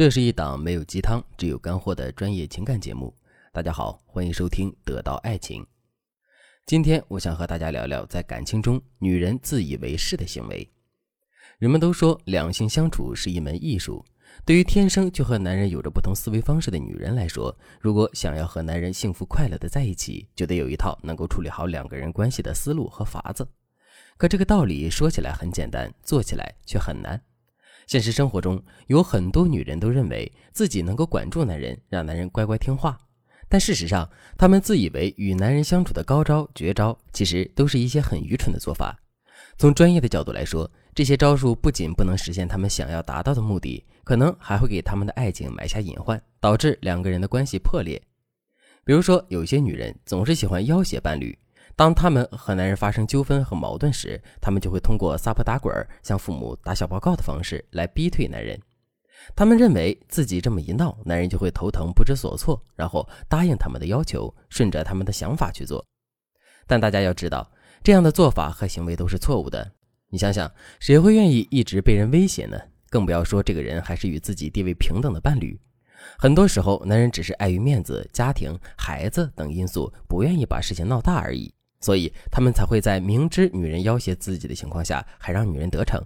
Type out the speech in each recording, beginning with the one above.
这是一档没有鸡汤，只有干货的专业情感节目。大家好，欢迎收听《得到爱情》。今天我想和大家聊聊，在感情中女人自以为是的行为。人们都说两性相处是一门艺术。对于天生就和男人有着不同思维方式的女人来说，如果想要和男人幸福快乐的在一起，就得有一套能够处理好两个人关系的思路和法子。可这个道理说起来很简单，做起来却很难。现实生活中有很多女人都认为自己能够管住男人，让男人乖乖听话。但事实上，她们自以为与男人相处的高招绝招，其实都是一些很愚蠢的做法。从专业的角度来说，这些招数不仅不能实现他们想要达到的目的，可能还会给他们的爱情埋下隐患，导致两个人的关系破裂。比如说，有些女人总是喜欢要挟伴侣。当他们和男人发生纠纷和矛盾时，他们就会通过撒泼打滚、向父母打小报告的方式来逼退男人。他们认为自己这么一闹，男人就会头疼不知所措，然后答应他们的要求，顺着他们的想法去做。但大家要知道，这样的做法和行为都是错误的。你想想，谁会愿意一直被人威胁呢？更不要说这个人还是与自己地位平等的伴侣。很多时候，男人只是碍于面子、家庭、孩子等因素，不愿意把事情闹大而已。所以他们才会在明知女人要挟自己的情况下，还让女人得逞。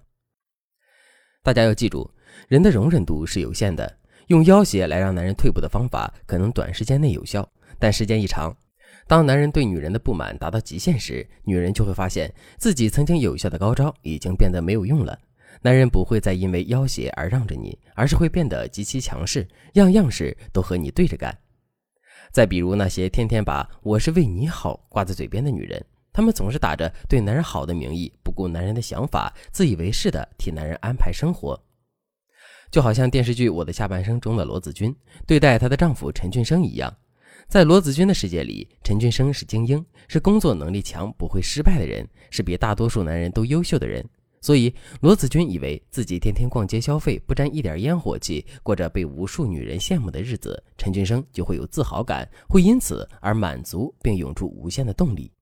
大家要记住，人的容忍度是有限的。用要挟来让男人退步的方法，可能短时间内有效，但时间一长，当男人对女人的不满达到极限时，女人就会发现自己曾经有效的高招已经变得没有用了。男人不会再因为要挟而让着你，而是会变得极其强势，样样事都和你对着干。再比如那些天天把“我是为你好”挂在嘴边的女人，她们总是打着对男人好的名义，不顾男人的想法，自以为是的替男人安排生活。就好像电视剧《我的下半生》中的罗子君对待她的丈夫陈俊生一样，在罗子君的世界里，陈俊生是精英，是工作能力强、不会失败的人，是比大多数男人都优秀的人。所以，罗子君以为自己天天逛街消费，不沾一点烟火气，过着被无数女人羡慕的日子，陈俊生就会有自豪感，会因此而满足，并涌出无限的动力。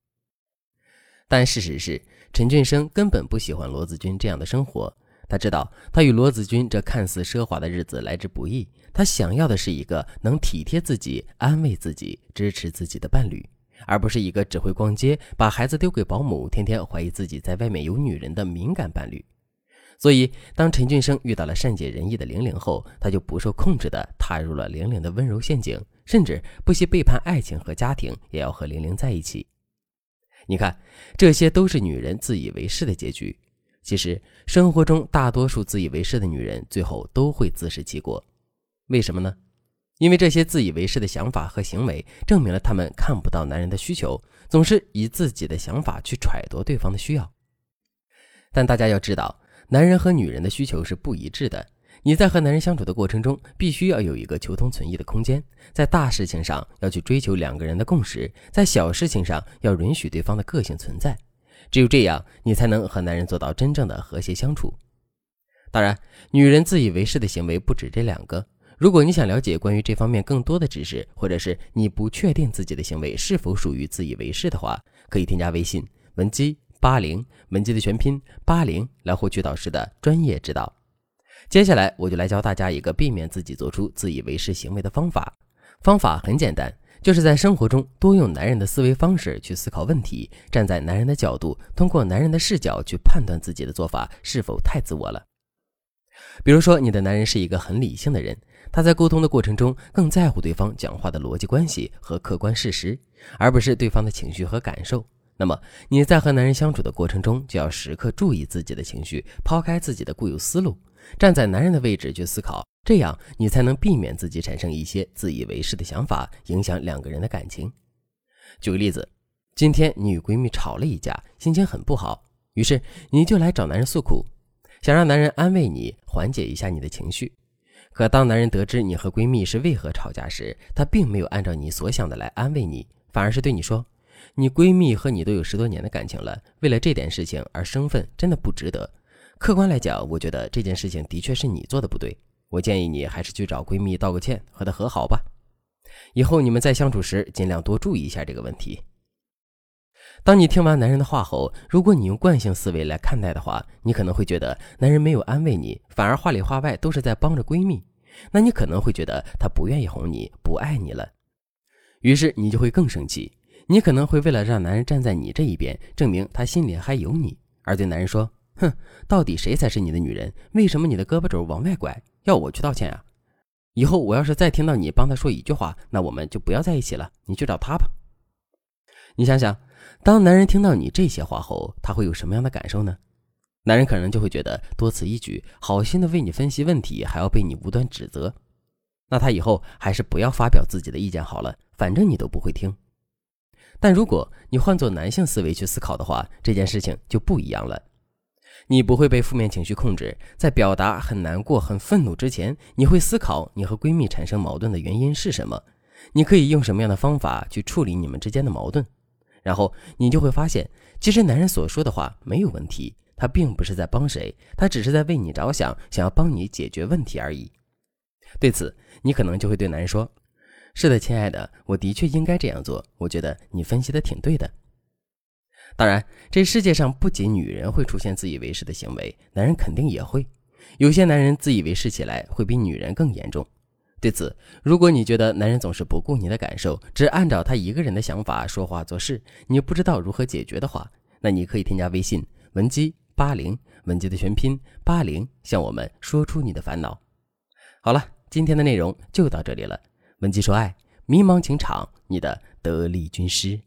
但事实是，陈俊生根本不喜欢罗子君这样的生活。他知道，他与罗子君这看似奢华的日子来之不易。他想要的是一个能体贴自己、安慰自己、支持自己的伴侣。而不是一个只会逛街、把孩子丢给保姆、天天怀疑自己在外面有女人的敏感伴侣。所以，当陈俊生遇到了善解人意的玲玲后，他就不受控制地踏入了玲玲的温柔陷阱，甚至不惜背叛爱情和家庭，也要和玲玲在一起。你看，这些都是女人自以为是的结局。其实，生活中大多数自以为是的女人，最后都会自食其果。为什么呢？因为这些自以为是的想法和行为，证明了他们看不到男人的需求，总是以自己的想法去揣度对方的需要。但大家要知道，男人和女人的需求是不一致的。你在和男人相处的过程中，必须要有一个求同存异的空间，在大事情上要去追求两个人的共识，在小事情上要允许对方的个性存在。只有这样，你才能和男人做到真正的和谐相处。当然，女人自以为是的行为不止这两个。如果你想了解关于这方面更多的知识，或者是你不确定自己的行为是否属于自以为是的话，可以添加微信文姬八零，文姬的全拼八零，来获取导师的专业指导。接下来我就来教大家一个避免自己做出自以为是行为的方法。方法很简单，就是在生活中多用男人的思维方式去思考问题，站在男人的角度，通过男人的视角去判断自己的做法是否太自我了。比如说，你的男人是一个很理性的人。他在沟通的过程中更在乎对方讲话的逻辑关系和客观事实，而不是对方的情绪和感受。那么你在和男人相处的过程中，就要时刻注意自己的情绪，抛开自己的固有思路，站在男人的位置去思考，这样你才能避免自己产生一些自以为是的想法，影响两个人的感情。举个例子，今天你与闺蜜吵了一架，心情很不好，于是你就来找男人诉苦，想让男人安慰你，缓解一下你的情绪。可当男人得知你和闺蜜是为何吵架时，他并没有按照你所想的来安慰你，反而是对你说：“你闺蜜和你都有十多年的感情了，为了这点事情而生分，真的不值得。客观来讲，我觉得这件事情的确是你做的不对。我建议你还是去找闺蜜道个歉，和她和好吧。以后你们在相处时，尽量多注意一下这个问题。”当你听完男人的话后，如果你用惯性思维来看待的话，你可能会觉得男人没有安慰你，反而话里话外都是在帮着闺蜜。那你可能会觉得他不愿意哄你，不爱你了，于是你就会更生气。你可能会为了让男人站在你这一边，证明他心里还有你，而对男人说：“哼，到底谁才是你的女人？为什么你的胳膊肘往外拐？要我去道歉啊？以后我要是再听到你帮他说一句话，那我们就不要在一起了。你去找他吧。”你想想，当男人听到你这些话后，他会有什么样的感受呢？男人可能就会觉得多此一举，好心的为你分析问题，还要被你无端指责。那他以后还是不要发表自己的意见好了，反正你都不会听。但如果你换做男性思维去思考的话，这件事情就不一样了。你不会被负面情绪控制，在表达很难过、很愤怒之前，你会思考你和闺蜜产生矛盾的原因是什么，你可以用什么样的方法去处理你们之间的矛盾。然后你就会发现，其实男人所说的话没有问题。他并不是在帮谁，他只是在为你着想，想要帮你解决问题而已。对此，你可能就会对男人说：“是的，亲爱的，我的确应该这样做。我觉得你分析的挺对的。”当然，这世界上不仅女人会出现自以为是的行为，男人肯定也会。有些男人自以为是起来会比女人更严重。对此，如果你觉得男人总是不顾你的感受，只按照他一个人的想法说话做事，你不知道如何解决的话，那你可以添加微信文姬。八零文姬的全拼八零，向我们说出你的烦恼。好了，今天的内容就到这里了。文姬说爱，迷茫情场，你的得力军师。